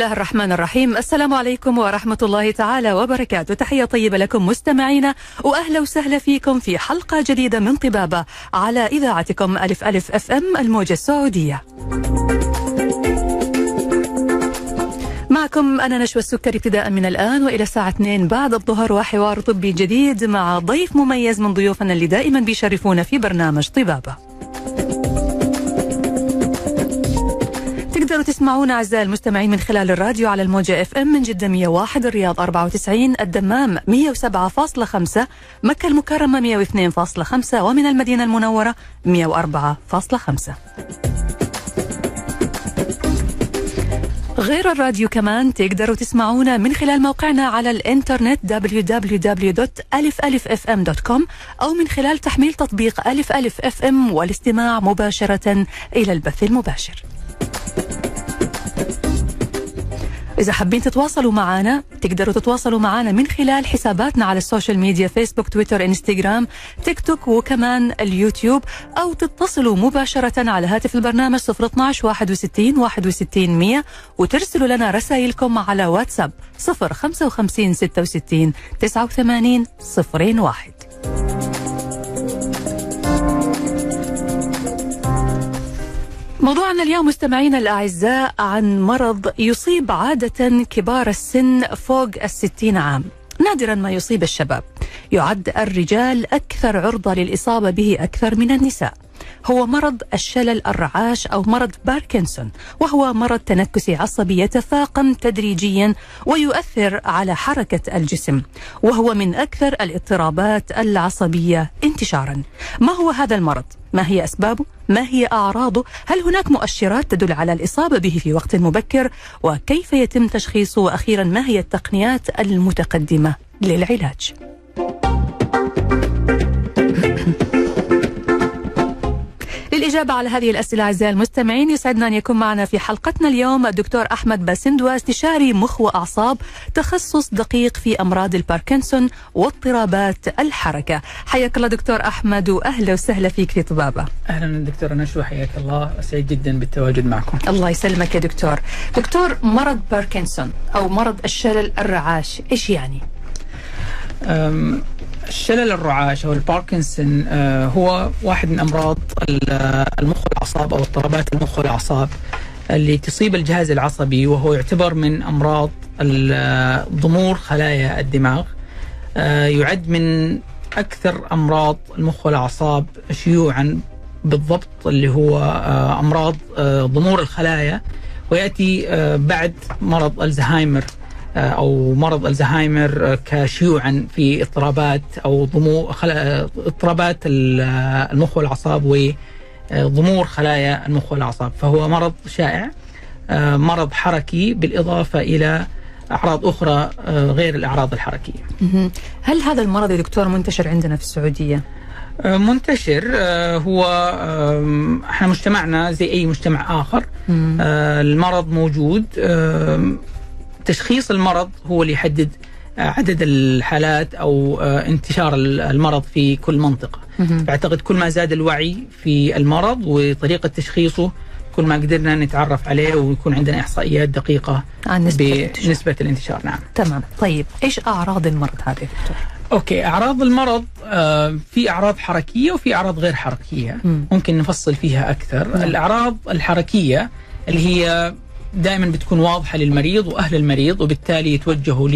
الله الرحمن الرحيم. السلام عليكم ورحمة الله تعالى وبركاته. تحية طيبة لكم مستمعينا وأهلا وسهلا فيكم في حلقة جديدة من طبابة على إذاعتكم ألف ألف أف أم الموجة السعودية. معكم أنا نشوى السكر ابتداء من الآن وإلى الساعة 2 بعد الظهر وحوار طبي جديد مع ضيف مميز من ضيوفنا اللي دائما بيشرفونا في برنامج طبابة. تقدروا تسمعونا أعزائي المستمعين من خلال الراديو على الموجة إف إم من جدة 101 الرياض 94 الدمام 107.5 مكة المكرمة 102.5 ومن المدينة المنورة 104.5 غير الراديو كمان تقدروا تسمعونا من خلال موقعنا على الإنترنت www.alifalifm.com أو من خلال تحميل تطبيق ألف ألف إف إم والاستماع مباشرة إلى البث المباشر. إذا حابين تتواصلوا معنا تقدروا تتواصلوا معنا من خلال حساباتنا على ال social media فيسبوك تويتر انستغرام تيك توك وكمان اليوتيوب أو تتصلوا مباشرة على هاتف البرنامج 012 61 61 100 وترسلوا لنا رسائلكم على واتساب 055 66 89 01 موضوعنا اليوم مستمعينا الأعزاء عن مرض يصيب عادة كبار السن فوق الستين عام. نادرا ما يصيب الشباب. يعد الرجال أكثر عرضة للإصابة به أكثر من النساء. هو مرض الشلل الرعاش أو مرض باركنسون وهو مرض تنكسي عصبي يتفاقم تدريجيا ويؤثر على حركة الجسم وهو من أكثر الاضطرابات العصبية انتشارا ما هو هذا المرض؟ ما هي أسبابه؟ ما هي أعراضه؟ هل هناك مؤشرات تدل على الإصابة به في وقت مبكر؟ وكيف يتم تشخيصه؟ وأخيرا ما هي التقنيات المتقدمة للعلاج؟ للإجابة على هذه الأسئلة أعزائي المستمعين يسعدنا أن يكون معنا في حلقتنا اليوم الدكتور أحمد باسندوا استشاري مخ وأعصاب تخصص دقيق في أمراض الباركنسون واضطرابات الحركة. حياك الله دكتور أحمد وأهلا وسهلا فيك في طبابة. أهلا دكتوره نشوى حياك الله. سعيد جدا بالتواجد معكم. الله يسلمك يا دكتور. دكتور مرض باركنسون أو مرض الشلل الرعاش إيش يعني؟ الشلل الرعاش أو الباركنسون آه، هو واحد من أمراض ال- المخ والأعصاب أو اضطرابات المخ والأعصاب اللي تصيب الجهاز العصبي وهو يعتبر من أمراض ال- ضمور خلايا الدماغ. آه، يعد من أكثر أمراض المخ والأعصاب شيوعا بالضبط اللي هو آه، أمراض آه، ضمور الخلايا ويأتي آه، بعد مرض الزهايمر. آه، أو مرض الزهايمر آه، كشيوعا في اضطرابات أو ضمور اضطرابات آه، المخ والأعصاب وضمور خلايا المخ والأعصاب فهو مرض شائع آه، مرض حركي بالإضافة إلى أعراض أخرى آه، غير الأعراض الحركية. هل هذا المرض يا دكتور منتشر عندنا في السعودية؟ آه، منتشر آه، هو إحنا مجتمعنا زي أي مجتمع آخر. آه، المرض موجود تشخيص المرض هو اللي يحدد آه، عدد الحالات أو آه، انتشار ال- المرض في كل منطقة. فاعتقد كل ما زاد الوعي في المرض وطريقة تشخيصه كل ما قدرنا نتعرف عليه ويكون عندنا إحصائيات دقيقة عن نسبة الانتشار. بنسبه الانتشار نعم تمام طيب إيش أعراض المرض دكتور؟ أوكي أعراض المرض آه، في أعراض حركية وفي أعراض غير حركية مم. ممكن نفصل فيها أكثر نعم. الأعراض الحركية اللي هي دائما بتكون واضحة للمريض وأهل المريض وبالتالي يتوجهوا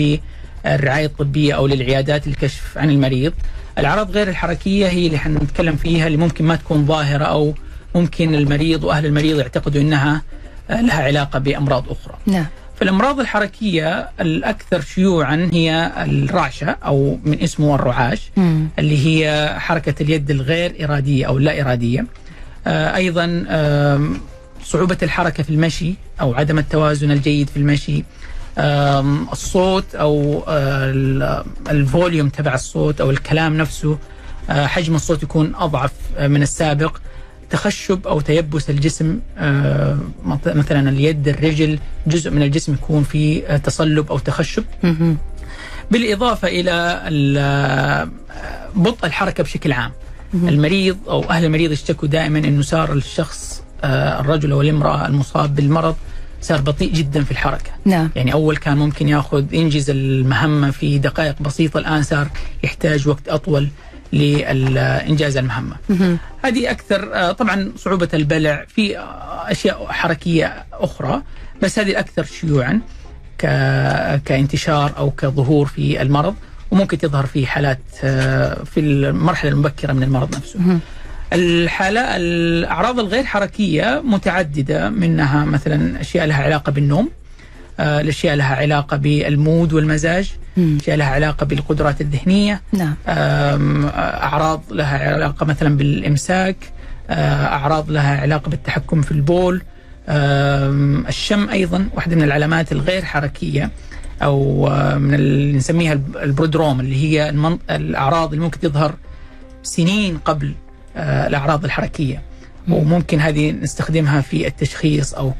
للرعاية الطبية أو للعيادات للكشف عن المريض الأعراض غير الحركية هي اللي حنتكلم فيها اللي ممكن ما تكون ظاهرة أو ممكن المريض وأهل المريض يعتقدوا إنها آه، لها علاقة بأمراض أخرى نعم فالأمراض الحركية الأكثر شيوعا هي الرعشة أو من اسمه الرعاش مم. اللي هي حركة اليد الغير إرادية أو اللا إرادية. آه، أيضا آم، صعوبة الحركة في المشي أو عدم التوازن الجيد في المشي. الصوت أو آه، ال- ال volume تبع الصوت أو الكلام نفسه آه، حجم الصوت يكون أضعف آه، من السابق. تخشب أو تيبس الجسم مثلا اليد الرجل جزء من الجسم يكون فيه تصلب أو تخشب إلى ال- بطء الحركة بشكل عام. المريض أو أهل المريض يشتكوا دائما إنه صار الشخص الرجل أو الامراه المصاب بالمرض صار بطيء جدا في الحركة نعم يعني أول كان ممكن يأخذ ينجز المهمة في دقائق بسيطة الآن صار يحتاج وقت أطول لانجاز المهمة. مهم. هذه أكثر آه، طبعا صعوبة البلع في آه، أشياء حركية أخرى بس هذه الأكثر شيوعا ك- كانتشار أو كظهور في المرض وممكن تظهر في حالات آه، في المرحلة المبكرة من المرض نفسه. الحالة الأعراض الغير حركية متعددة منها مثلا أشياء لها علاقة بالنوم آه، الأشياء لها علاقة بال mood والمزاج. أشياء لها علاقة بالقدرات الذهنية نعم أعراض لها علاقة مثلا بالإمساك آه، أعراض لها علاقة بالتحكم في البول الشم أيضا واحدة من العلامات الغير حركية أو من اللي نسميها الب- ال prodrome اللي هي الأعراض اللي ممكن تظهر سنين قبل آه، الأعراض الحركية. وممكن هذه نستخدمها في التشخيص آه،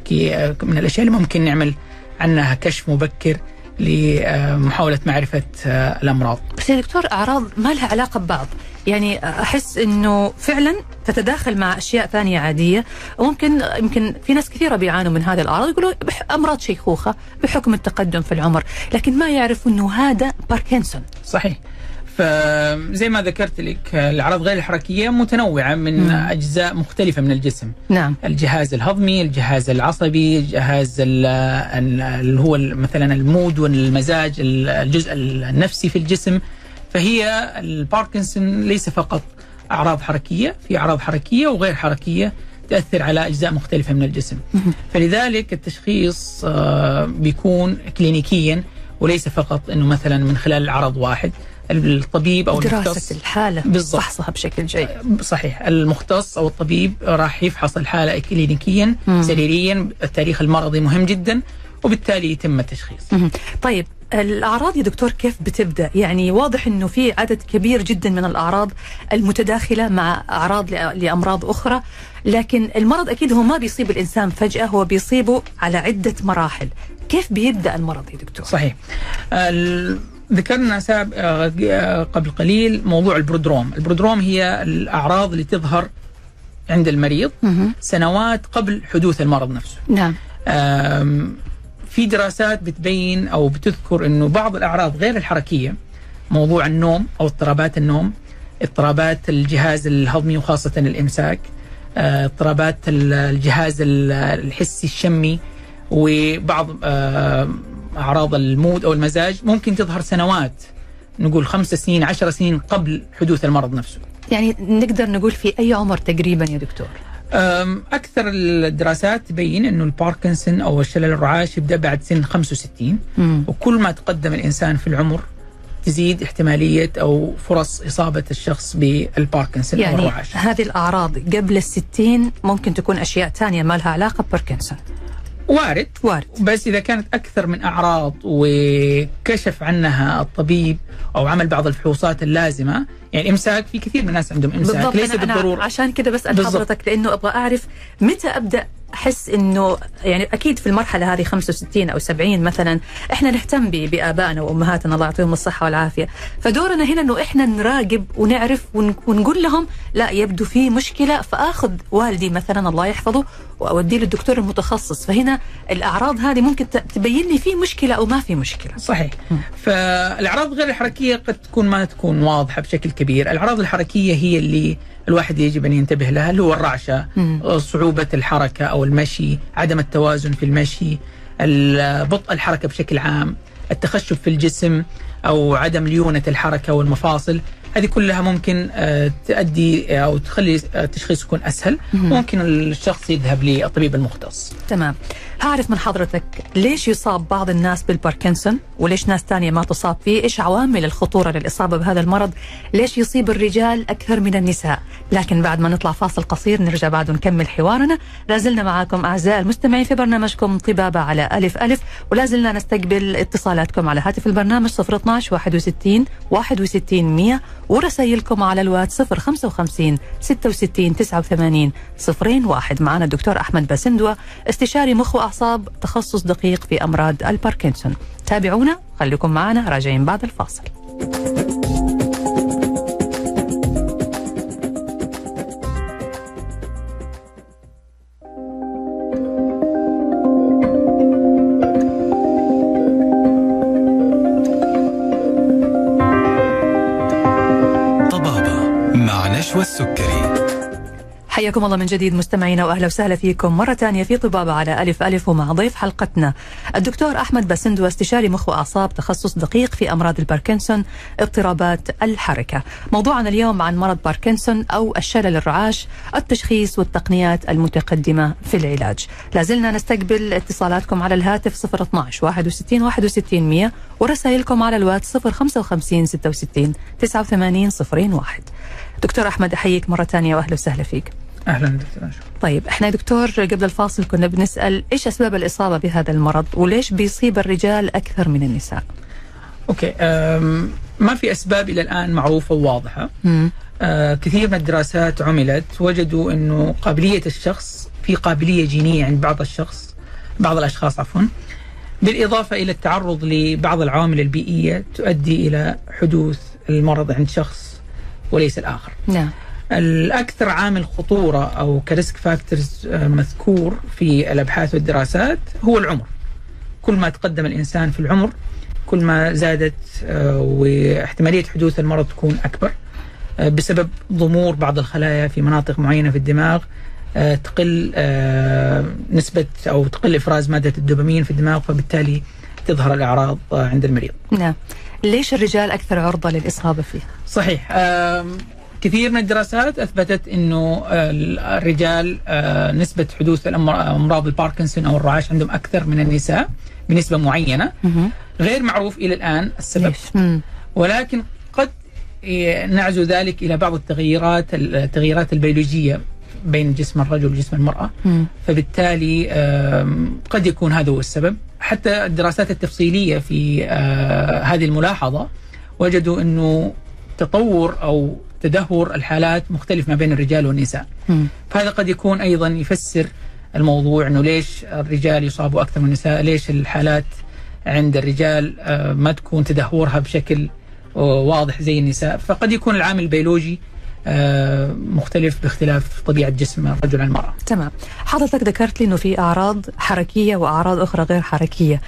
من الأشياء اللي ممكن نعمل عنها كشف مبكر لمحاولة معرفة آه، الأمراض. بس يا دكتور أعراض ما لها علاقة ببعض. يعني أحس إنه فعلا تتداخل مع أشياء ثانية عادية. وممكن يمكن في ناس كثيرة بيعانوا من هذه الأعراض يقولوا أمراض شيخوخة بحكم التقدم في العمر. لكن ما يعرفوا إنه هذا باركنسون. صحيح. فزي ما ذكرت لك الأعراض غير الحركية متنوعة من مم. أجزاء مختلفة من الجسم. نعم. الجهاز الهضمي الجهاز العصبي الجهاز ال- ال- اللي هو مثلا ال mood والمزاج ال- الجزء النفسي في الجسم. فهي الباركنسون ليس فقط أعراض حركية في أعراض حركية وغير حركية تأثر على أجزاء مختلفة من الجسم. فلذلك التشخيص آه، بيكون كلينيكيا وليس فقط أنه مثلا من خلال عرض واحد. الطبيب المختص دراسة الحالة بالضبط. فحصها بشكل جيد صحيح المختص أو الطبيب راح يفحص الحالة كلينيكيا مم. سريريا التاريخ المرضي مهم جدا وبالتالي يتم التشخيص مهم. طيب الأعراض يا دكتور كيف بتبدأ؟ يعني واضح إنه في عدد كبير جدا من الأعراض المتداخلة مع أعراض لأمراض أخرى، لكن المرض أكيد هو ما بيصيب الإنسان فجأة هو بيصيبه على عدة مراحل. كيف بيبدأ المرض يا دكتور؟ صحيح ال- ذكرنا ساب آه، قبل قليل موضوع ال prodrome. ال prodrome هي الأعراض اللي تظهر عند المريض. سنوات قبل حدوث المرض نفسه. نعم. في دراسات بتبين أو بتذكر إنه بعض الأعراض غير الحركية موضوع النوم أو اضطرابات النوم اضطرابات الجهاز الهضمي وخاصة الإمساك آه، اضطرابات ال- الجهاز ال- الحسي الشمي وبعض آه، أعراض المود أو المزاج ممكن تظهر سنوات نقول خمس سنين عشر سنين قبل حدوث المرض نفسه يعني نقدر نقول في أي عمر تقريبا يا دكتور؟ أم، أكثر الدراسات تبين أنه الباركنسون أو الشلل الرعاش يبدأ بعد سن 65 مم. وكل ما تقدم الإنسان في العمر تزيد احتمالية أو فرص إصابة الشخص بالباركنسون أو يعني الرعاش هذه الأعراض قبل الستين ممكن تكون أشياء ثانية ما لها علاقة بباركنسون. وارد وارد. بس إذا كانت أكثر من أعراض وكشف عنها الطبيب أو عمل بعض الفحوصات اللازمة يعني إمساك في كثير من الناس عندهم إمساك بالضبط ليس بالضرورة عشان كذا بسأل بالضبط. حضرتك لأنه أبغى أعرف متى أبدأ احس إنه يعني أكيد في المرحلة هذه 65 أو 70 مثلا إحنا نهتم بآبائنا وأمهاتنا. الله يعطيهم الصحة والعافية. فدورنا هنا إنه إحنا نراقب ونعرف ون- ونقول لهم لا يبدو في مشكلة فآخذ والدي مثلا الله يحفظه وأوديه للدكتور المتخصص. فهنا الأعراض هذه ممكن تبين لي في مشكلة أو ما في مشكلة. صحيح. فالأعراض غير الحركية قد تكون ما تكون واضحة بشكل كبير. الأعراض الحركية هي اللي الواحد يجب أن ينتبه لها اللي هو الرعشة. صعوبة الحركة أو المشي عدم التوازن في المشي ال- بطء الحركة بشكل عام التخشب في الجسم أو عدم ليونة الحركة والمفاصل هذه كلها ممكن آه، تؤدي أو تخلي آه، التشخيص يكون أسهل مم. ممكن الشخص يذهب للطبيب المختص تمام هعرف من حضرتك ليش يصاب بعض الناس بالباركنسون؟ وليش ناس تانية ما تصاب فيه؟ إيش عوامل الخطورة للإصابة بهذا المرض؟ ليش يصيب الرجال أكثر من النساء؟ لكن بعد ما نطلع فاصل قصير نرجع بعد ونكمل حوارنا. لازلنا معاكم أعزائي المستمعين في برنامجكم طبابة على ألف ألف. ولازلنا نستقبل اتصالاتكم على هاتف البرنامج 012 61 61 100 ورسائلكم على الواتس 055 66 89 01 معنا الدكتور أحمد باسندوة استشاري مخ وأعصاب تخصص دقيق في أمراض الباركنسون. تابعونا خليكم معنا راجعين بعد الفاصل. والسكري حياكم الله من جديد مستمعينا وأهلا وسهلا فيكم مرة ثانية في طبابة على ألف ألف ومع ضيف حلقتنا الدكتور أحمد باسندو استشاري مخ وأعصاب تخصص دقيق في أمراض الباركنسون اضطرابات الحركة. موضوعنا اليوم عن مرض باركنسون أو الشلل الرعاش، التشخيص والتقنيات المتقدمة في العلاج. لازلنا نستقبل اتصالاتكم على الهاتف 012 61 61 100 ورسائلكم على الواتس 055 66 89 01. دكتور أحمد أحييك مرة ثانية وأهلا وسهلا فيك. أهلا دكتور طيب إحنا دكتور قبل الفاصل كنا بنسأل إيش أسباب الإصابة بهذا المرض وليش بيصيب الرجال أكثر من النساء؟ أوكي ما في أسباب إلى الآن معروفة وواضحة. أه كثير من الدراسات عملت وجدوا إنه قابلية الشخص في قابلية جينية عند بعض الشخص بعض الأشخاص عفوا بالإضافة إلى التعرض لبعض العوامل البيئية تؤدي إلى حدوث المرض عند شخص وليس الآخر. نعم. الأكثر عامل خطورة أو ك risk factors مذكور في الأبحاث والدراسات هو العمر. كل ما تقدم الإنسان في العمر كل ما زادت آه، واحتمالية حدوث المرض تكون أكبر آه، بسبب ضمور بعض الخلايا في مناطق معينة في الدماغ آه، تقل نسبة أو تقل إفراز مادة الدوبامين في الدماغ فبالتالي تظهر الأعراض عند المريض. نعم. ليش الرجال أكثر عرضة للإصابة فيه؟ صحيح. كثير من الدراسات أثبتت إنه الرجال آه، نسبة حدوث أمراض الباركنسون أو الرعاش عندهم أكثر من النساء بنسبة معينة. غير معروف إلى الآن السبب. ولكن قد نعزو ذلك إلى بعض التغييرات التغييرات البيولوجية بين جسم الرجل وجسم المرأة. فبالتالي قد يكون هذا هو السبب. حتى الدراسات التفصيلية في آه، هذه الملاحظة وجدوا إنه تطور أو تدهور الحالات مختلف ما بين الرجال والنساء. م. فهذا قد يكون أيضا يفسر الموضوع أنه ليش الرجال يصابوا أكثر من النساء؟ ليش الحالات عند الرجال آه، ما تكون تدهورها بشكل آه، واضح زي النساء؟ فقد يكون العامل البيولوجي مختلف باختلاف طبيعة جسم الرجل عن المرأة. تمام، حضرتك ذكرت لي إنه في أعراض حركية وأعراض أخرى غير حركية.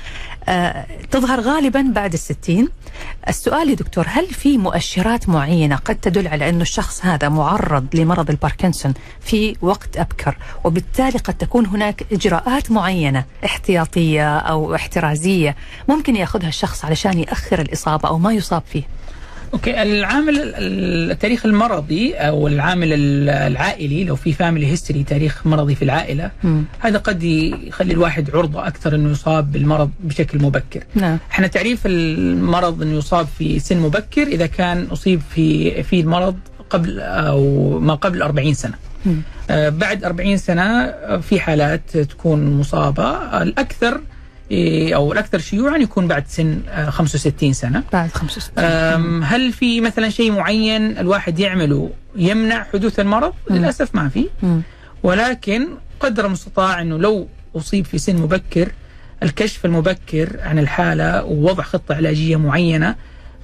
أه تظهر غالبا بعد الستين السؤال يا دكتور هل في مؤشرات معينة قد تدل على أن الشخص هذا معرض لمرض الباركنسون في وقت أبكر وبالتالي قد تكون هناك إجراءات معينة احتياطية أو احترازية ممكن يأخذها الشخص علشان يأخر الإصابة أو ما يصاب فيه okay العامل التاريخ المرضي أو العامل العائلي لو في family history تاريخ مرضي في العائلة م. هذا قد يخلي الواحد عرضة أكثر إنه يصاب بالمرض بشكل مبكر نعم. إحنا تعريف المرض إنه يصاب في سن مبكر إذا كان أصيب في في المرض قبل أو ما قبل 40 سنة آه بعد 40 سنة في حالات تكون مصابة الأكثر أو الأكثر شيوعا يكون بعد سن 65 آه، سنة. بعد 65 هل في مثلا شيء معين الواحد يعمله يمنع حدوث المرض؟ مم. للأسف ما في. ولكن قدر المستطاع إنه لو أصيب في سن مبكر الكشف المبكر عن الحالة ووضع خطة علاجية معينة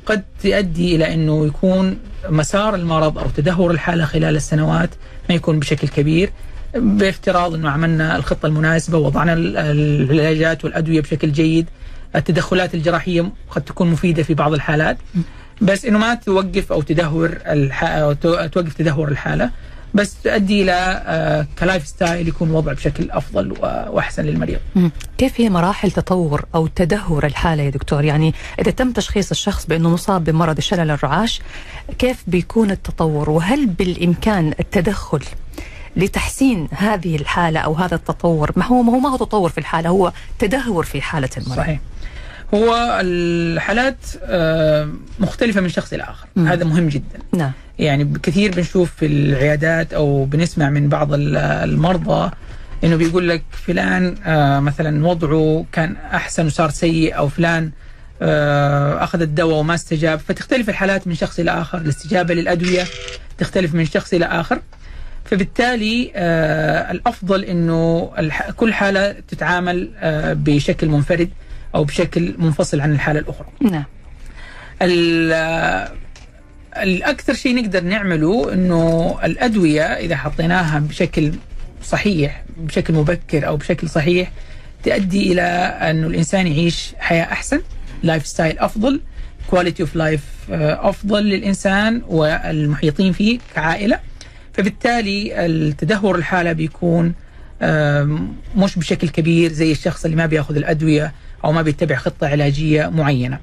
قد تؤدي إلى إنه يكون مسار المرض أو تدهور الحالة خلال السنوات ما يكون بشكل كبير. بافتراض إنه عملنا الخطة المناسبة وضعنا العلاجات والأدوية بشكل جيد. التدخلات الجراحية قد تكون مفيدة في بعض الحالات. بس إنه ما توقف أو تدهور الح... أو توقف تدهور الحالة. بس تؤدي إلى آه، ك lifestyle يكون وضع بشكل أفضل وأحسن للمريض. كيف هي مراحل تطور أو تدهور الحالة يا دكتور؟ يعني إذا تم تشخيص الشخص بأنه مصاب بمرض الشلل الرعاشي كيف بيكون التطور؟ وهل بالإمكان التدخل لتحسين هذه الحالة أو هذا التطور. ما هو ما هو ما هو تطور في الحالة؟ هو تدهور في حالة المرض صحيح. هو الحالات آه، مختلفة من شخص إلى آخر. م. هذا مهم جدا. نعم. يعني كثير بنشوف في العيادات أو بنسمع من بعض المرضى إنه بيقول لك فلان آه، مثلا وضعه كان أحسن وصار سيء أو فلان آه، أخذ الدواء وما استجاب. فتختلف الحالات من شخص إلى آخر. الاستجابة للأدوية تختلف من شخص إلى آخر. فبالتالي آه الأفضل إنه كل حالة تتعامل آه بشكل منفرد أو بشكل منفصل عن الحالة الأخرى. نعم. آه، الأكثر شيء نقدر نعمله إنه الأدوية إذا حطيناها بشكل صحيح بشكل مبكر أو بشكل صحيح تؤدي إلى إنه الإنسان يعيش حياة أحسن، lifestyle أفضل، quality of life أفضل للإنسان والمحيطين فيه كعائلة. فبالتالي التدهور الحالة بيكون مش بشكل كبير زي الشخص اللي ما بيأخذ الأدوية أو ما بيتبع خطة علاجية معينة.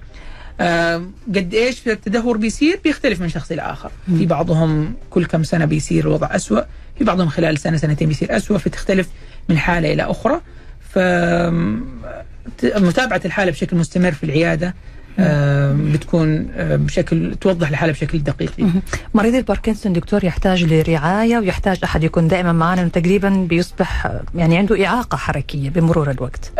آم، قد إيش التدهور بيصير بيختلف من شخص إلى آخر، في بعضهم كل كم سنة بيصير الوضع اسوء، في بعضهم خلال سنة سنتين بيصير اسوء فتختلف من حالة إلى أخرى. ف ت- متابعة الحالة بشكل مستمر في العيادة آم، بتكون بشكل توضح الحالة بشكل دقيق. مريض الباركنسون دكتور يحتاج لرعاية ويحتاج أحد يكون دائما معنا تقريبا بيصبح يعني عنده إعاقة حركية بمرور الوقت.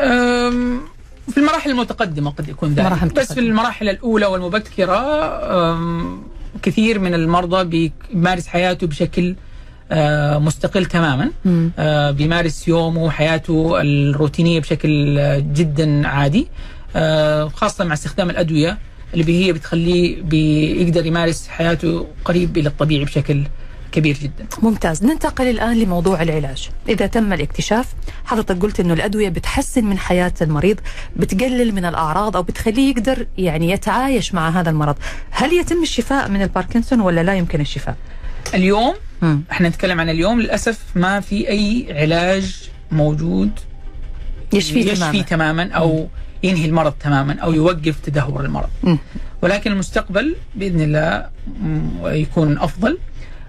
في المراحل المتقدمة قد يكون ذلك. مراحل بس في. المراحل الأولى والمبكرة كثير من المرضى بي- بيمارس حياته بشكل مستقل تماما. بيمارس يومه وحياته الروتينية بشكل جدا عادي. آه، خاصة مع استخدام الأدوية اللي هي بتخليه بيقدر يمارس حياته قريب إلى الطبيعي بشكل كبير جدا. ممتاز. ننتقل الآن لموضوع العلاج. إذا تم الاكتشاف حضرتك قلت أنه الأدوية بتحسن من حياة المريض بتقلل من الأعراض أو بتخليه يقدر يعني يتعايش مع هذا المرض. هل يتم الشفاء من الباركنسون ولا لا يمكن الشفاء؟ اليوم مم. إحنا نتكلم عن اليوم للأسف ما في أي علاج موجود يشفي يشفي تماما. تماما أو ينهي المرض تماما أو يوقف تدهور المرض. ولكن المستقبل بإذن الله يكون أفضل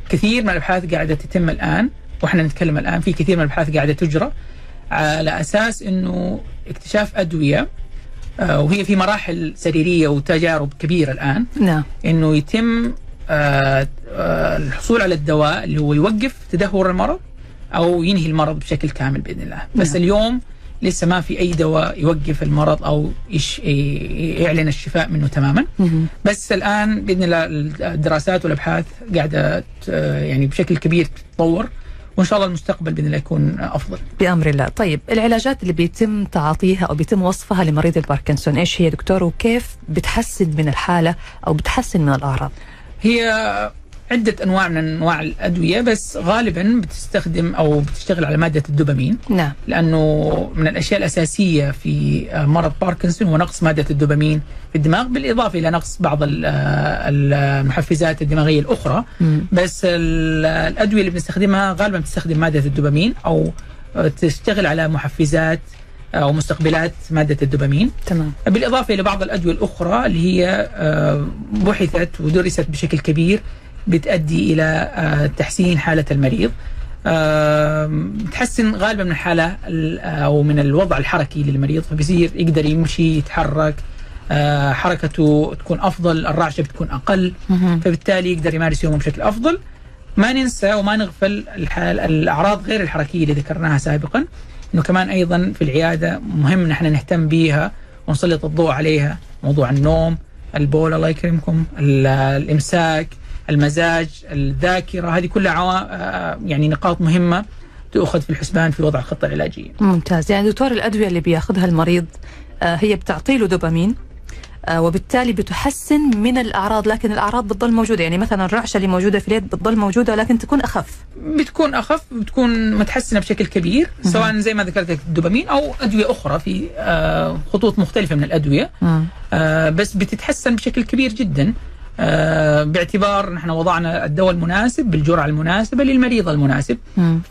كثير من الأبحاث قاعدة تتم الآن وإحنا نتكلم الآن في كثير من الأبحاث قاعدة تجرى على أساس إنه اكتشاف أدوية آه، وهي في مراحل سريرية وتجارب كبيرة الآن نعم إنه يتم آه، آه، الحصول على الدواء اللي هو يوقف تدهور المرض أو ينهي المرض بشكل كامل بإذن الله بس نعم. اليوم لسه ما في أي دواء يوقف المرض أو يش يعلن الشفاء منه تماما. بس الآن بإذن الله الدراسات والأبحاث قاعدة ت- يعني بشكل كبير تتطور وإن شاء الله المستقبل بإذن الله يكون أفضل. بأمر الله. طيب العلاجات اللي بيتم تعاطيها أو بيتم وصفها لمريض الباركنسون إيش هي دكتور؟ وكيف بتحسن من الحالة أو بتحسن من الأعراض؟ هي عدة أنواع من أنواع الأدوية بس غالبا بتستخدم أو بتشتغل على مادة الدوبامين. نعم. لأنه من الأشياء الأساسية في مرض باركنسون هو نقص مادة الدوبامين في الدماغ بالإضافة إلى نقص بعض ال- المحفزات الدماغية الأخرى. مم. بس ال- الأدوية اللي بنستخدمها غالبا بتستخدم مادة الدوبامين أو تشتغل على محفزات أو مستقبلات مادة الدوبامين. تمام. بالإضافة إلى بعض الأدوية الأخرى اللي هي آه، بحثت ودرست بشكل كبير بتؤدي إلى آه، تحسين حالة المريض. آه، تحسن غالبا من الحالة ال- أو من الوضع الحركي للمريض فبيصير يقدر يمشي يتحرك. آه، حركته تكون أفضل الرعشة بتكون مهم. فبالتالي يقدر يمارس يومه بشكل أفضل. ما ننسى وما نغفل الحال الأعراض غير الحركية اللي ذكرناها سابقا إنه كمان أيضا في العيادة مهم نحن نهتم بيها ونسلط الضوء عليها موضوع النوم البول الله يكرمكم ال- الإمساك. المزاج الذاكرة هذه كلها عوا... آه، يعني نقاط مهمة تؤخذ في الحسبان في وضع الخطه العلاجيه ممتاز. يعني دكتور الأدوية اللي بياخذها المريض آه، هي بتعطي له دوبامين آه، وبالتالي بتحسن من الأعراض لكن الأعراض بتضل موجودة. يعني مثلا الرعشة اللي موجودة في اليد بتضل موجودة لكن تكون أخف. بتكون أخف بتكون متحسنة بشكل كبير سواء زي ما ذكرت لك الدوبامين أو أدوية أخرى في خطوط مختلفة من الأدوية. بس بتتحسن بشكل كبير جدا. باعتبار نحن وضعنا الدواء المناسب بالجرعة المناسبة للمريض المناسب.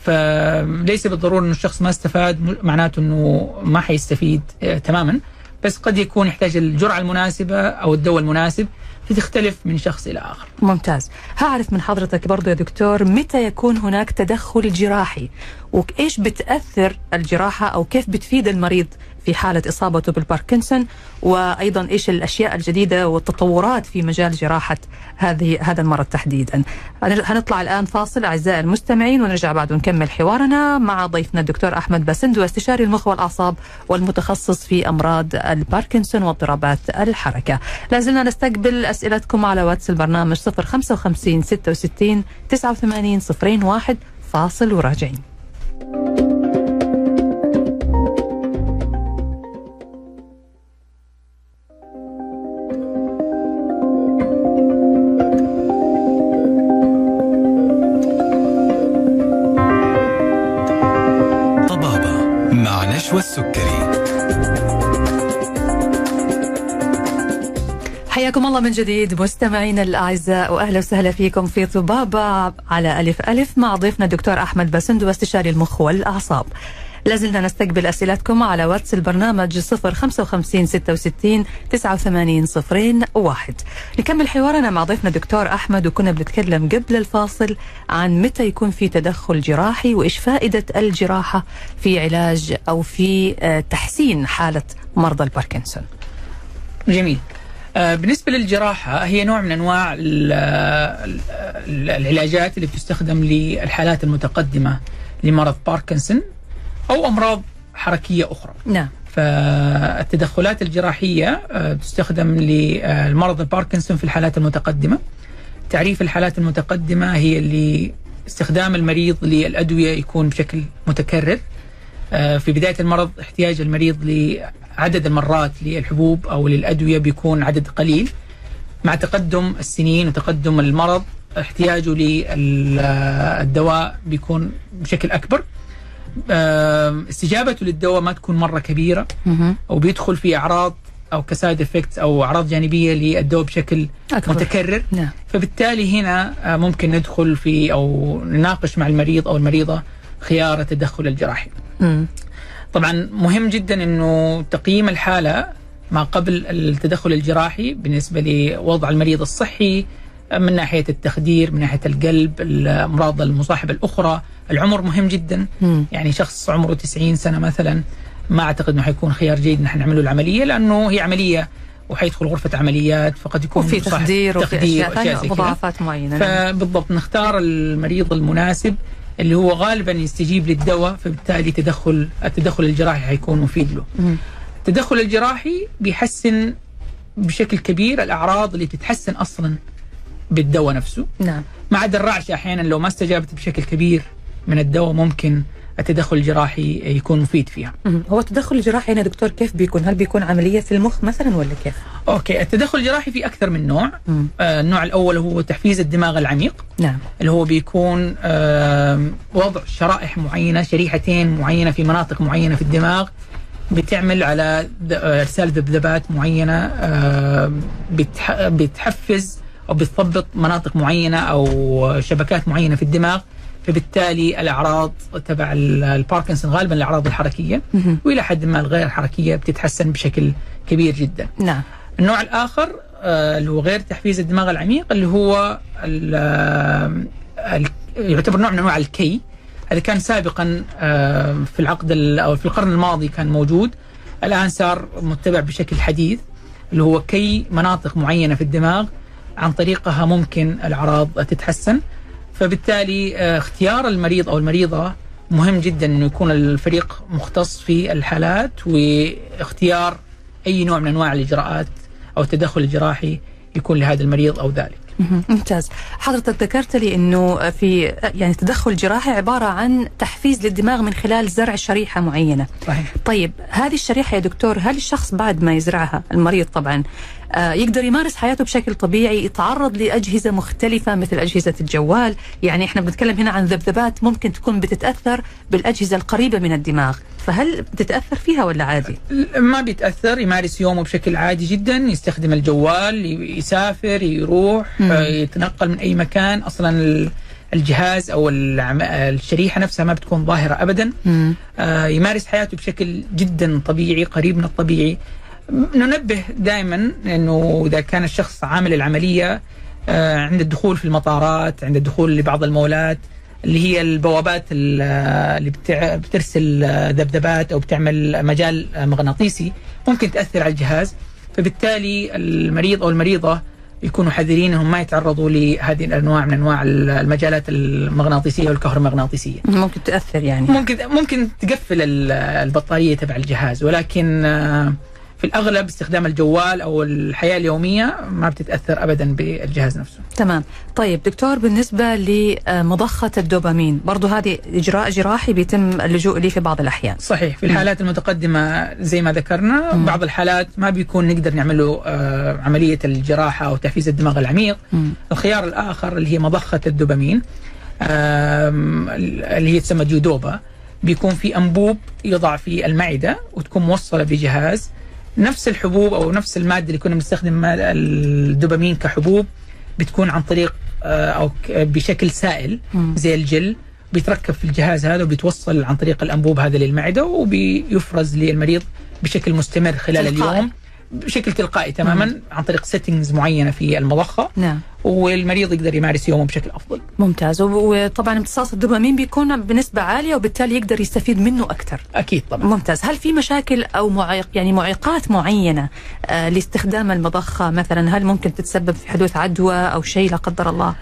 فليس بالضرورة انه الشخص ما استفاد معناته إنه ما حيستفيد آه، تماما. بس قد يكون يحتاج الجرعة المناسبة أو الدواء المناسب فتختلف من شخص إلى آخر. ممتاز. هعرف من حضرتك برضو يا دكتور متى يكون هناك تدخل جراحي؟ وإيش بتأثر الجراحة أو كيف بتفيد المريض في حالة إصابته بالباركنسون وأيضا إيش الأشياء الجديدة والتطورات في مجال جراحة هذه هذا المرض تحديدا. هن- هنطلع الآن فاصل أعزائي المستمعين ونرجع بعد ونكمل حوارنا مع ضيفنا الدكتور أحمد باسندو استشاري المخ والأعصاب والمتخصص في أمراض الباركنسون واضطرابات الحركة. لازلنا نستقبل أسئلتكم على واتس البرنامج 055 66 89 01 فاصل وراجعين. الله من جديد مستمعينا الأعزاء وأهلا وسهلا فيكم في طبابه على ألف ألف مع ضيفنا الدكتور أحمد باسندو استشاري المخ والأعصاب. لازلنا نستقبل أسئلتكم على واتس البرنامج 055 66 89 صفرين واحد. نكمل حوارنا مع ضيفنا الدكتور أحمد وكنا بنتكلم قبل الفاصل عن متى يكون في تدخل جراحي وإيش فائدة الجراحة في علاج أو في آه، تحسين حالة مرضى الباركنسون. جميل بالنسبة للجراحة هي نوع من أنواع ال- ال- العلاجات اللي بتستخدم للحالات المتقدمة لمرض باركنسون أو أمراض حركية أخرى. نعم. فالتدخلات الجراحية آه، تستخدم للمرض الباركنسون في الحالات المتقدمة. تعريف الحالات المتقدمة هي اللي استخدام المريض للأدوية يكون بشكل متكرر. آه، في بداية المرض احتياج المريض لعدد المرات للحبوب أو للأدوية بيكون عدد قليل مع تقدم السنين وتقدم المرض احتياجه للدواء بيكون بشكل أكبر استجابته للدواء ما تكون مرة كبيرة مهم. أو بيدخل في أعراض أو ك side effect أو أعراض جانبية للدواء بشكل أكبر. متكرر نعم. فبالتالي هنا آه، ممكن ندخل في أو نناقش مع المريض أو المريضة خيار التدخل الجراحي. مم. طبعا مهم جدا إنه تقييم الحالة ما قبل التدخل الجراحي بالنسبة لوضع المريض الصحي من ناحية التخدير، من ناحية القلب، الأمراض المصاحبة الأخرى، العمر مهم جدا. يعني شخص عمره 90 سنة مثلا ما أعتقد إنه حيكون خيار جيد نحن نعمل له العملية لأنه هي عملية وحيدخل غرفة عمليات فقد يكون وفي تخدير وفي تخدير أشياء ثانية زي كذا. مضاعفات معينة نعم. فبالضبط نختار المريض المناسب اللي هو غالبا يستجيب للدواء فبالتالي تدخل التدخل الجراحي حيكون مفيد له. التدخل الجراحي بيحسن بشكل كبير الأعراض اللي بتتحسن أصلا بالدواء نفسه. نعم. ما عدا الرعشه أحيانا لو ما استجابت بشكل كبير من الدواء ممكن التدخل الجراحي يكون مفيد فيها. هو التدخل الجراحي هنا دكتور كيف بيكون؟ هل بيكون عملية في المخ مثلا ولا كيف؟ okay التدخل الجراحي في أكثر من نوع. آه النوع الأول هو تحفيز الدماغ العميق نعم اللي هو بيكون آم، وضع شرائح معينة شريحتين معينة في مناطق معينة في الدماغ بتعمل على آه، إرسال ذبذبات معينة بتح- بتحفز أو بتثبط مناطق معينة أو شبكات معينة في الدماغ فبالتالي الأعراض تبع ال- الباركنسون غالبا الأعراض الحركية. وإلى حد ما الغير حركيه بتتحسن بشكل كبير جدا. نعم النوع الآخر آه، اللي هو غير تحفيز الدماغ العميق اللي هو آه، يعتبر نوع من أنواع الكي هذا كان سابقا آه، في العقد ال- أو في القرن الماضي كان موجود الآن صار متبع بشكل حديث اللي هو كي مناطق معينة في الدماغ عن طريقها ممكن الأعراض تتحسن فبالتالي آه، اختيار المريض أو المريضة مهم جدا إنه يكون الفريق مختص في الحالات واختيار أي نوع من أنواع الإجراءات أو التدخل الجراحي يكون لهذا المريض أو ذلك. ممتاز حضرتك ذكرت لي إنه في يعني تدخل جراحي عبارة عن تحفيز للدماغ من خلال زرع شريحة معينة صحيح. طيب هذه الشريحة يا دكتور هل الشخص بعد ما يزرعها المريض طبعا يقدر يمارس حياته بشكل طبيعي يتعرض لأجهزة مختلفة مثل أجهزة الجوال يعني إحنا بنتكلم هنا عن ذبذبات ممكن تكون بتتأثر بالأجهزة القريبة من الدماغ فهل بتتأثر فيها ولا عادي؟ ما بيتأثر يمارس يومه بشكل عادي جدا يستخدم الجوال يسافر يروح مم. آه، يتنقل من أي مكان أصلا ال- الجهاز أو الشريحة نفسها ما بتكون ظاهرة ابدا. آه، يمارس حياته بشكل جدا طبيعي قريب من الطبيعي ننبه دائما إنه إذا كان الشخص عامل العملية آه، عند الدخول في المطارات عند الدخول لبعض المولات اللي هي البوابات ال- اللي بترسل ذبذبات أو بتعمل مجال مغناطيسي ممكن تأثر على الجهاز فبالتالي المريض أو المريضة يكونوا حذرين إنهم ما يتعرضوا لهذه الأنواع من أنواع المجالات المغناطيسية والكهرومغناطيسيه. ممكن تأثر يعني ممكن ممكن تقفل ال- البطارية تبع الجهاز ولكن آه، في الأغلب استخدام الجوال أو الحياة اليومية ما بتتأثر ابدا بالجهاز نفسه. تمام طيب دكتور بالنسبة لمضخة الدوبامين برضو هذه إجراء جراحي بيتم اللجوء إليه في بعض الأحيان صحيح في الحالات المتقدمة زي ما ذكرنا مم. بعض الحالات ما بيكون نقدر نعمله آه، عملية الجراحة أو تحفيز الدماغ العميق مم. الخيار الآخر اللي هي مضخة الدوبامين اللي هي تسمى جودوبا بيكون في أنبوب يضع في المعدة وتكون موصلة بجهاز نفس الحبوب أو نفس المادة اللي كنا بنستخدم الدوبامين كحبوب بتكون عن طريق آه، أو بشكل سائل. زي الجل بيتركب في الجهاز هذا وبيتوصل عن طريق الأنبوب هذا للمعدة وبيفرز للمريض بشكل مستمر خلال تلقائي. اليوم بشكل تلقائي تماما عن طريق سيتنجز معينة في المضخة. نعم. والمريض يقدر يمارس يومه بشكل أفضل. ممتاز. وطبعا امتصاص الدوبامين بيكون بنسبة عالية وبالتالي يقدر يستفيد منه أكثر. أكيد طبعا. ممتاز. هل في مشاكل أو معيق يعني معيقات معينة آه لاستخدام المضخة مثلا؟ هل ممكن تتسبب في حدوث عدوى أو شيء لا قدر الله؟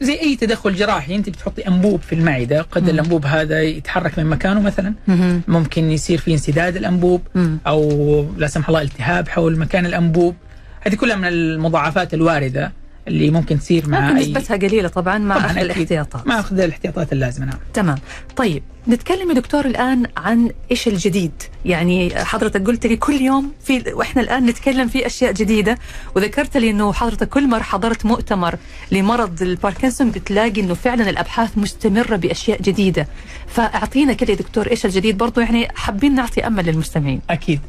زي أي تدخل جراحي انت بتحطي أنبوب في المعده قد الأنبوب هذا يتحرك من مكانه مثلا مهم. ممكن يصير في انسداد الأنبوب مم. أو لا سمح الله التهاب حول مكان الأنبوب هذه كلها من المضاعفات الواردة اللي ممكن تصير مع نسبتها قليلة طبعا مع طبعاً أخذ أكيد. الاحتياطات مع أخذ الاحتياطات اللازمة نعم تمام طيب نتكلم يا دكتور الآن عن إيش الجديد. يعني حضرتك قلت لي كل يوم في وإحنا الآن نتكلم في أشياء جديدة وذكرت لي أنه حضرتك كل مرة حضرت مؤتمر لمرض الباركنسون بتلاقي أنه فعلا الأبحاث مستمرة بأشياء جديدة. فأعطينا كده يا دكتور إيش الجديد. برضو يعني حابين نعطي أمل للمستمعين. أكيد.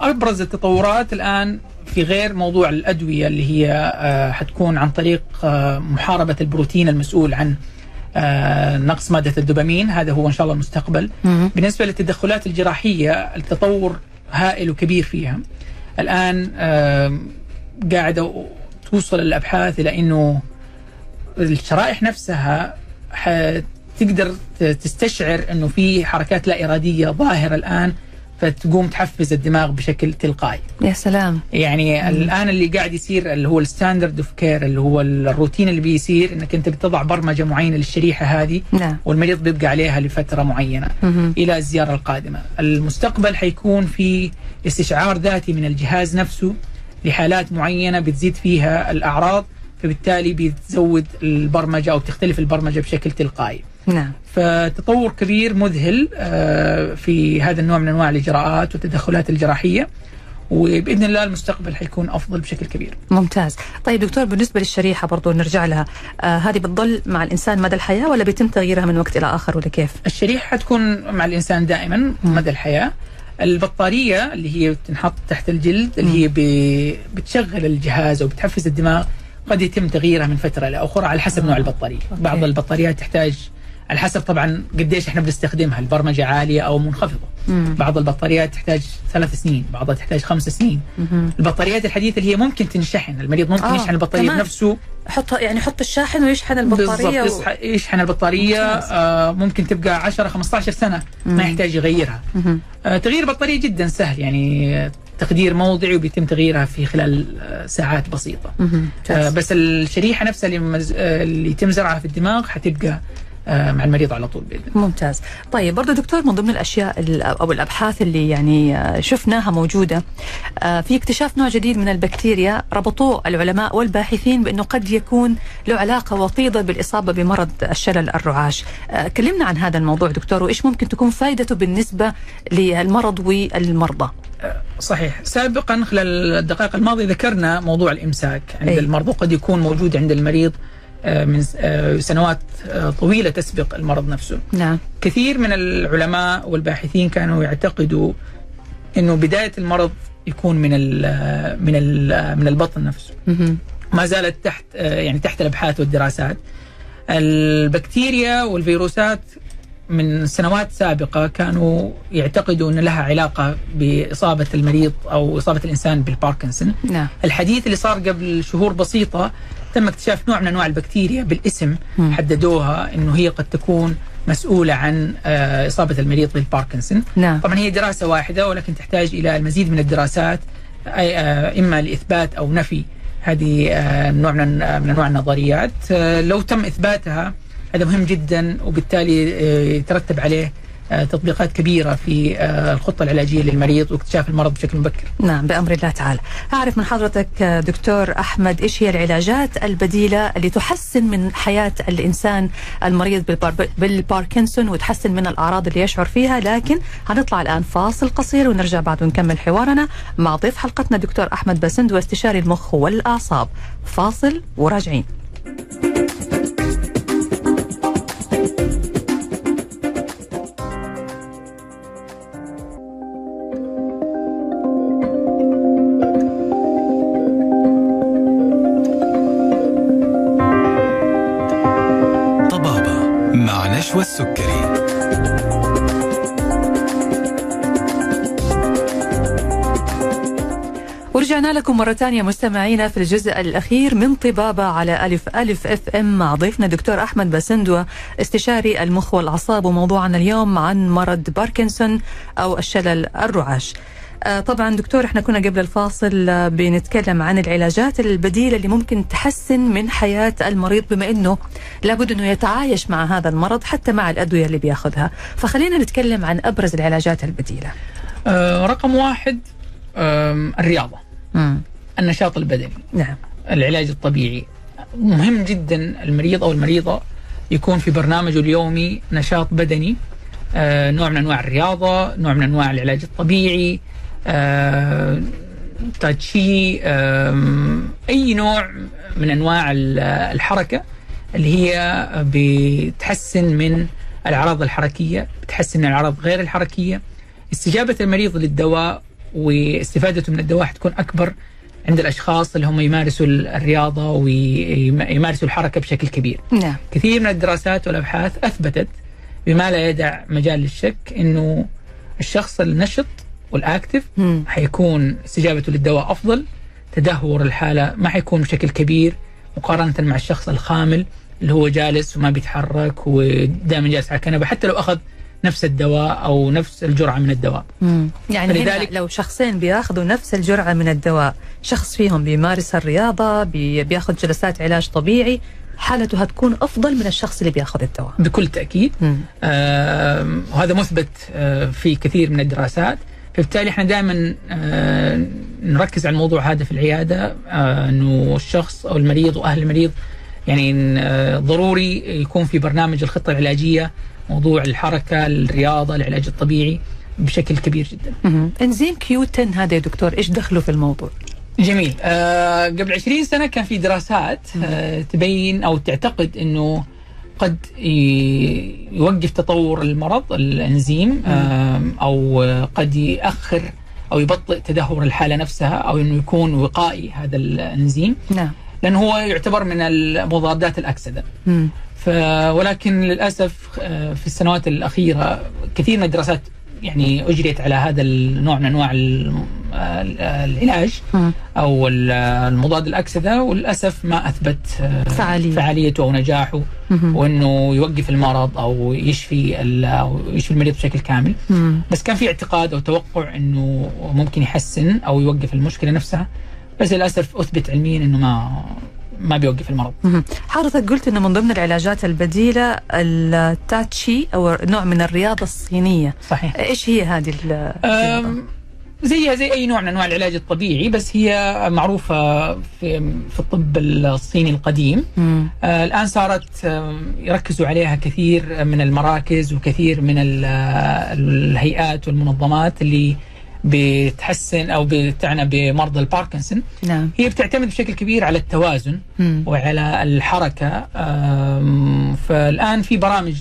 أبرز التطورات الآن في غير موضوع الأدوية اللي هي آه، حتكون عن طريق آه، محاربة البروتين المسؤول عن نقص مادة الدوبامين. هذا هو إن شاء الله المستقبل. مم. بالنسبة للتدخلات الجراحية التطور هائل وكبير فيها. الآن آم، قاعدة توصل الأبحاث إلى إنه الشرائح نفسها تقدر تستشعر إنه في حركات لا إرادية ظاهرة الآن فتقوم تحفز الدماغ بشكل تلقائي يا سلام يعني الآن اللي قاعد يصير اللي هو ال standard of care اللي هو الروتين اللي بيصير إنك أنت بتضع برمجة معينة للشريحة هذه نعم والمريض بيبقى عليها لفترة معينة مهم. إلى الزيارة القادمة. المستقبل حيكون في استشعار ذاتي من الجهاز نفسه لحالات معينة بتزيد فيها الأعراض فبالتالي بتزود البرمجة أو بتختلف البرمجة بشكل تلقائي. نعم. فتطور كبير مذهل آه، في هذا النوع من أنواع الإجراءات والتدخلات الجراحية وبإذن الله المستقبل حيكون أفضل بشكل كبير. ممتاز. طيب دكتور بالنسبة للشريحة برضو نرجع لها آه هذه بتضل مع الإنسان مدى الحياة ولا بيتم تغييرها من وقت إلى آخر ولا كيف؟ الشريحة حتكون مع الإنسان دائما مدى الحياة. البطارية اللي هي بتنحط تحت الجلد اللي هي بتشغل الجهاز أو بتحفز الدماغ قد يتم تغييرها من فترة لاخرى على حسب نوع البطارية. أوكي. بعض البطاريات تحتاج على حسب طبعا قديش إحنا بنستخدمها البرمجة عالية أو منخفضة مم. بعض البطاريات تحتاج ثلاث سنين بعضها تحتاج خمس سنين مهم. البطاريات الحديثة اللي هي ممكن تنشحن المريض ممكن آه، يشحن البطارية كمان. بنفسه حط يعني حط الشاحن ويشحن البطارية بالضبط يصح- يشحن البطارية. آه ممكن تبقى 10 15 سنة مم. ما يحتاج يغيرها. آه تغيير البطاريه جدا سهل يعني تخدير موضعي وبيتم تغييرها في خلال آه ساعات بسيطة. آه. بس الشريحة نفسها اللي, مز... آه اللي يتم زرعها في الدماغ حتبقى مع المريض على طول بإذن الله. ممتاز. طيب برضو دكتور من ضمن الأشياء ال- أو الأبحاث اللي يعني آه، شفناها موجودة آه، في اكتشاف نوع جديد من البكتيريا ربطوه العلماء والباحثين بأنه قد يكون له علاقة وطيدة بالإصابة بمرض الشلل الرعاش. آه، كلمنا عن هذا الموضوع دكتور وإيش ممكن تكون فائدته بالنسبة للمرض والمرضى؟ صحيح. سابقا خلال الدقائق الماضية ذكرنا موضوع الإمساك عند أي. المرضى وقد يكون موجود عند المريض. آه، من س- آه، سنوات آه، طويلة تسبق المرض نفسه. نعم. كثير من العلماء والباحثين كانوا يعتقدوا إنه بداية المرض يكون من ال من ال من البطن نفسه. مهم. ما زالت تحت آه، يعني تحت الأبحاث والدراسات. البكتيريا والفيروسات من سنوات سابقة كانوا يعتقدوا أن لها علاقة بإصابة المريض أو إصابة الإنسان بالباركنسون. نعم. الحديث اللي صار قبل شهور بسيطة تم اكتشاف نوع من أنواع البكتيريا بالاسم مم. حددوها أنه هي قد تكون مسؤولة عن آه، إصابة المريض بالباركنسون. نعم. طبعا هي دراسة واحدة ولكن تحتاج إلى المزيد من الدراسات آه، إما لإثبات أو نفي هذه آه، نوع من أنواع النظريات. لو تم إثباتها هذا مهم جدا وبالتالي آه، يترتب عليه آه، تطبيقات كبيرة في آه، الخطة العلاجية للمريض واكتشاف المرض بشكل مبكر. نعم بأمر الله تعالى. أعرف من حضرتك دكتور أحمد إيش هي العلاجات البديلة اللي تحسن من حياة الإنسان المريض بالبار... بالباركنسون وتحسن من الأعراض اللي يشعر فيها؟ لكن هنطلع الآن فاصل قصير ونرجع بعد ونكمل حوارنا مع ضيف حلقتنا دكتور أحمد بسند واستشاري المخ والأعصاب. فاصل وراجعين. نشوى لكم مرة ثانية مستمعينا في الجزء الأخير من طبابة على ألف ألف أف إم مع ضيفنا دكتور أحمد بسندوة استشاري المخ والأعصاب وموضوعنا اليوم عن مرض باركنسون أو الشلل الرعاش. آه، طبعا دكتور إحنا كنا قبل الفاصل آه، بنتكلم عن العلاجات البديلة اللي ممكن تحسن من حياة المريض بما إنه لابد إنه يتعايش مع هذا المرض حتى مع الأدوية اللي بيأخذها. فخلينا نتكلم عن أبرز العلاجات البديلة. آه رقم واحد آم، الرياضة. مم. النشاط البدني. نعم. العلاج الطبيعي. مهم جدا المريض أو المريضة يكون في برنامجه اليومي نشاط بدني آه، نوع من أنواع الرياضة، نوع من أنواع العلاج الطبيعي، آه، تاتشي، آم، أي نوع من أنواع ال- الحركة اللي هي بتحسن من الأعراض الحركية، بتحسن من الأعراض غير الحركية، استجابة المريض للدواء واستفادته من الدواء حتكون أكبر عند الأشخاص اللي هم يمارسوا الرياضة ويمارسوا الحركة بشكل كبير. نعم كثير من الدراسات والأبحاث أثبتت بما لا يدع مجال للشك إنه الشخص النشط والاكتف مم. حيكون استجابته للدواء أفضل تدهور الحالة ما حيكون بشكل كبير مقارنة مع الشخص الخامل اللي هو جالس وما بيتحرك ودائما جالس على الكنبة حتى لو أخذ نفس الدواء أو نفس الجرعة من الدواء. مم. يعني فلذلك- لو شخصين بياخذوا نفس الجرعة من الدواء شخص فيهم بيمارس الرياضة بي- بياخذ جلسات علاج طبيعي حالته هتكون أفضل من الشخص اللي بياخذ الدواء بكل تأكيد مم. آه وهذا مثبت آه في كثير من الدراسات فبالتالي إحنا دائما آه نركز على الموضوع هذا في العيادة آه إنه الشخص أو المريض وأهل المريض يعني آه ضروري يكون في برنامج الخطة العلاجية موضوع الحركة الرياضة العلاج الطبيعي بشكل كبير جدا. انزيم كيو 10 هذا يا دكتور إيش دخله في الموضوع؟ جميل. آه قبل 20 سنة كان في دراسات آه تبين أو تعتقد أنه قد يوقف تطور المرض الإنزيم آه آه، قد يأخر أو يبطئ تدهور الحالة نفسها أو أنه يكون وقائي هذا الإنزيم. نعم. لأنه هو يعتبر من المضادات الأكسدة. مم. ف ولكن للأسف آه، في السنوات الأخيرة كثير من الدراسات يعني أجريت على هذا النوع من أنواع ال- العلاج. أو ال- المضاد الأكسدة وللأسف ما أثبت آه، فعالية. فعاليته أو نجاحه. وأنه يوقف المرض أو يشفي أو يشفي المريض بشكل كامل. بس كان في اعتقاد أو توقع أنه ممكن يحسن أو يوقف المشكلة نفسها بس للأسف أثبت علميا أنه ما ما بيوقف المرض. حضرتك قلت إنه من ضمن العلاجات البديلة التاتشي أو نوع من الرياضة الصينية صحيح إيش هي هذه زيها زي أي نوع من أنواع العلاج الطبيعي بس هي معروفة في في الطب الصيني القديم مم. آه، الآن صارت يركزوا عليها كثير من المراكز وكثير من ال- الهيئات والمنظمات اللي بتحسن أو بتعنى بمرضى الباركنسون. نعم. هي بتعتمد بشكل كبير على التوازن مم. وعلى الحركة. آم، فالآن في برامج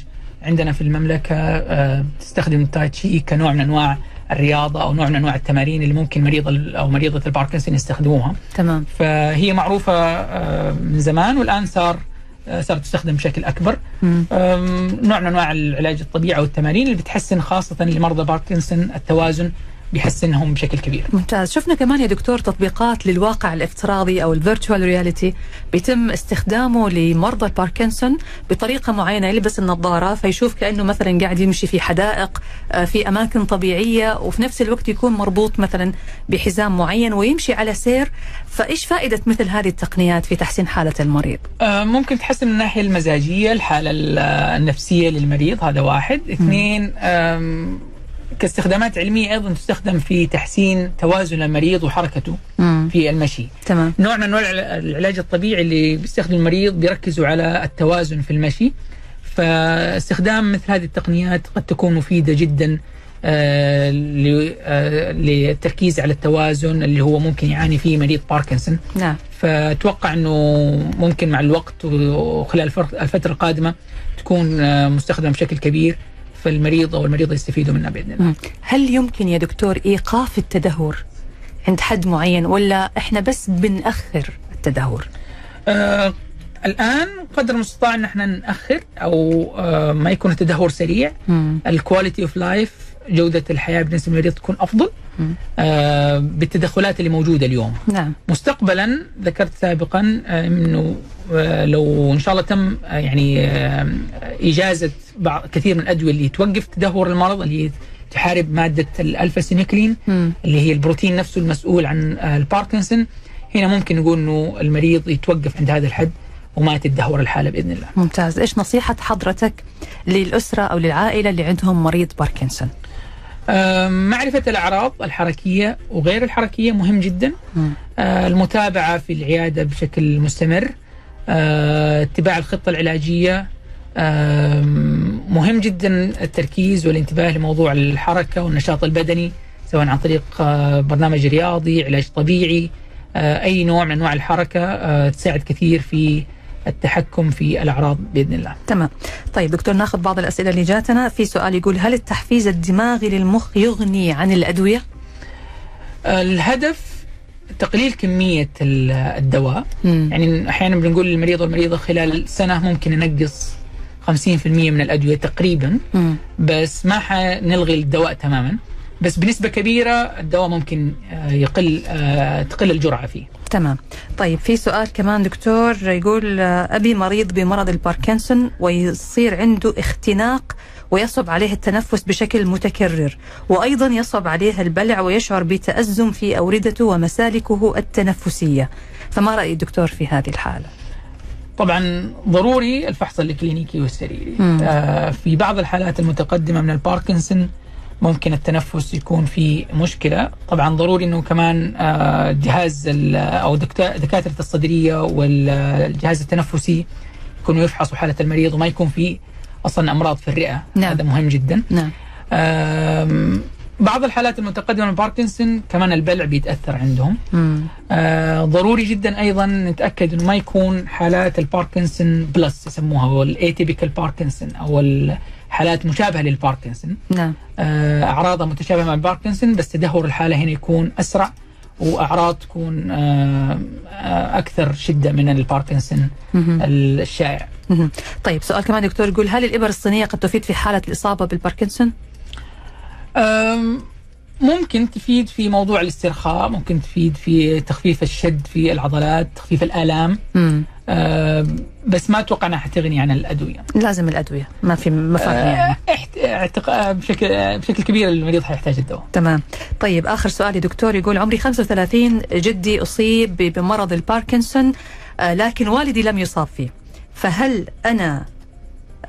عندنا في المملكة آه، تستخدم التايتشي كنوع من أنواع الرياضة أو نوع من أنواع التمارين اللي ممكن مريض أو مريضة الباركنسون يستخدموها. تمام. فهي معروفة آه، من زمان والآن صار آه، صارت تستخدم بشكل. آم، نوع من أنواع العلاج الطبيعي أو التمارين اللي بتحسن خاصة لمرضى باركنسون التوازن بيحسنهم بشكل كبير. ممتاز. شفنا كمان يا دكتور تطبيقات للواقع الافتراضي أو ال virtual reality بيتم استخدامه لمرضى الباركنسون بطريقة معينة يلبس النظارة فيشوف كأنه مثلا قاعد يمشي في حدائق آه، في أماكن طبيعية وفي نفس الوقت يكون مربوط مثلا بحزام معين ويمشي على سير. فإيش فائدة مثل هذه التقنيات في تحسين حالة المريض؟ آه، ممكن تحسن من الناحية المزاجية الحالة ال- النفسية للمريض هذا واحد. اثنين كاستخدامات علمية أيضا تستخدم في تحسين توازن المريض وحركته مم. في المشي. تمام. نوع من العلاج الطبيعي اللي بيستخدم المريض بيركزوا على التوازن في المشي. فاستخدام مثل هذه التقنيات قد تكون مفيدة جدا آه، ل- آه، للتركيز على التوازن اللي هو ممكن يعاني فيه مريض باركنسون نعم. فأتوقع إنه ممكن مع الوقت وخلال الفترة القادمة تكون آه، مستخدمه بشكل كبير. فالمريض أو المريضة يستفيدوا منها بإذن الله. هل يمكن يا دكتور إيقاف التدهور عند حد معين ولا إحنا بس بنأخر التدهور؟ آه، الآن قدر المستطاع إن إحنا نأخر أو آه، ما يكون التدهور سريع. ال quality of life جودة الحياة بالنسبة للمريض تكون أفضل. آه، بالتدخلات اللي موجودة اليوم نعم مستقبلا ذكرت سابقا آه، إنه آه، لو إن شاء الله تم آه، يعني آه، إجازة بعض كثير من الأدوية اللي توقف تدهور المرض اللي تحارب مادة ال alpha-synuclein. اللي هي البروتين نفسه المسؤول عن آه، الباركنسون هنا ممكن نقول إنه المريض يتوقف عند هذا الحد وما تتدهور الحالة بإذن الله. ممتاز إيش نصيحة حضرتك للأسرة أو للعائلة اللي عندهم مريض باركنسون معرفة الأعراض الحركية وغير الحركية مهم جدا. آه، المتابعة في العيادة بشكل مستمر آه، اتباع الخطة العلاجية مهم جدا التركيز والانتباه لموضوع الحركة والنشاط البدني سواء عن طريق آه، برنامج رياضي علاج طبيعي أي نوع من أنواع الحركة تساعد كثير في التحكم في الأعراض بإذن الله. تمام. طيب دكتور ناخذ بعض الأسئلة اللي جاتنا. في سؤال يقول هل التحفيز الدماغي للمخ يغني عن الأدوية؟ الهدف تقليل كمية ال- الدواء. مم. يعني أحيانا بنقول للمريض والمريضة خلال سنة ممكن ننقص 50% من الأدوية تقريبا. مم. بس ما حنلغي الدواء تماما. بس بنسبة كبيرة الدواء ممكن آه، يقل آه، تقل الجرعة فيه. تمام طيب في سؤال كمان دكتور يقول آه، أبي مريض بمرض الباركنسون ويصير عنده اختناق ويصعب عليه التنفس بشكل متكرر وأيضا يصعب عليه البلع ويشعر بتأزم في أوردته ومسالكه التنفسية فما رأي الدكتور في هذه الحالة؟ طبعا ضروري الفحص الكلينيكي والسريري. آه، في بعض الحالات المتقدمة من الباركنسون ممكن التنفس يكون في مشكلة. طبعا ضروري إنه كمان آه، جهاز ال- أو دكاترة الصدرية والجهاز التنفسي يكونوا يفحصوا حالة المريض وما يكون في أصلا أمراض في الرئة. نعم. هذا مهم جدا. نعم. بعض الحالات المتقدمة من الباركنسون كمان البلع بيتأثر عندهم. مم. آه ضروري جدا أيضا نتأكد إنه ما يكون حالات ال Parkinson plus يسموها أو ال atypical Parkinson أو الحالات مشابهة للباركنسون نعم آه اعراضها متشابهة مع الباركنسون بس تدهور الحالة هنا يكون أسرع وأعراض تكون آه آه أكثر شدة من الباركنسون. الشائع. طيب سؤال كمان دكتور يقول هل الإبر الصينية قد تفيد في حالة الإصابة بالباركنسون؟ ممكن تفيد في موضوع الاسترخاء ممكن تفيد في تخفيف الشد في العضلات تخفيف. أم، بس ما أتوقع أنها حتغني عن الأدوية. لازم الأدوية. ما في مفر يعني أه، احت... اعتق... أه، بشكل أه، بشكل كبير المريض حيحتاج الدواء. تمام. طيب آخر سؤال يا دكتور يقول عمري 35 جدي أصيب ب- بمرض الباركنسون آه، لكن والدي لم يصاب فيه. فهل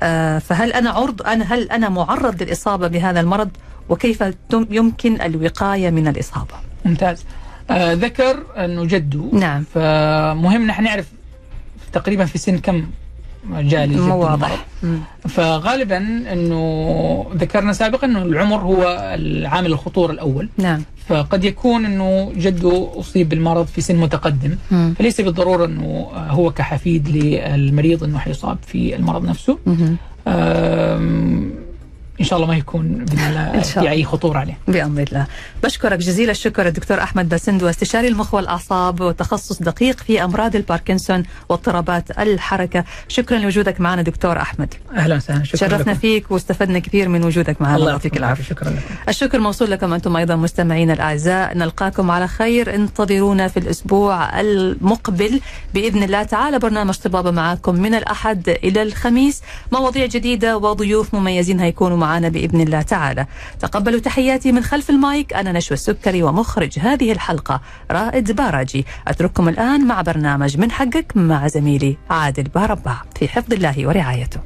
آه، فهل أنا عرض أنا هل أنا معرض للإصابة بهذا المرض؟ وكيف يمكن الوقاية من الإصابة؟ ممتاز. أه ذكر إنه جده. نعم. فمهم نحن نعرف تقريبا في سن كم جالي مو. واضح. فغالبا إنه ذكرنا سابقا إنه العمر هو العامل الخطورة الأول نعم فقد يكون إنه جده أصيب بالمرض في سن متقدم مم. فليس بالضرورة إنه هو كحفيد للمريض إنه حيصاب في المرض نفسه إن شاء الله ما يكون باذن الله. في أي خطورة عليه. بأمر الله. بشكرك جزيل الشكر الدكتور أحمد باسندو استشاري المخ والأعصاب وتخصص دقيق في أمراض الباركنسون واضطرابات الحركة. شكرا لوجودك معنا دكتور أحمد. أهلا وسهلا. شكرا شرفنا لكم. فيك واستفدنا كثير من وجودك معنا. الله يعطيك العافية. شكرا لكم. الشكر موصول لكم أنتم أيضا مستمعين الأعزاء. نلقاكم على خير. انتظرونا في الأسبوع المقبل. بإذن الله تعالى برنامج طبابة معاكم من الأحد إلى الخميس. مواضيع جديدة وضيوف مميزين هيكونوا معنا بإذن الله تعالى. تقبلوا تحياتي من خلف المايك أنا نشوى السكري ومخرج هذه الحلقة رائد باراجي. أترككم الآن مع برنامج من حقك مع زميلي عادل باربع في حفظ الله ورعايته.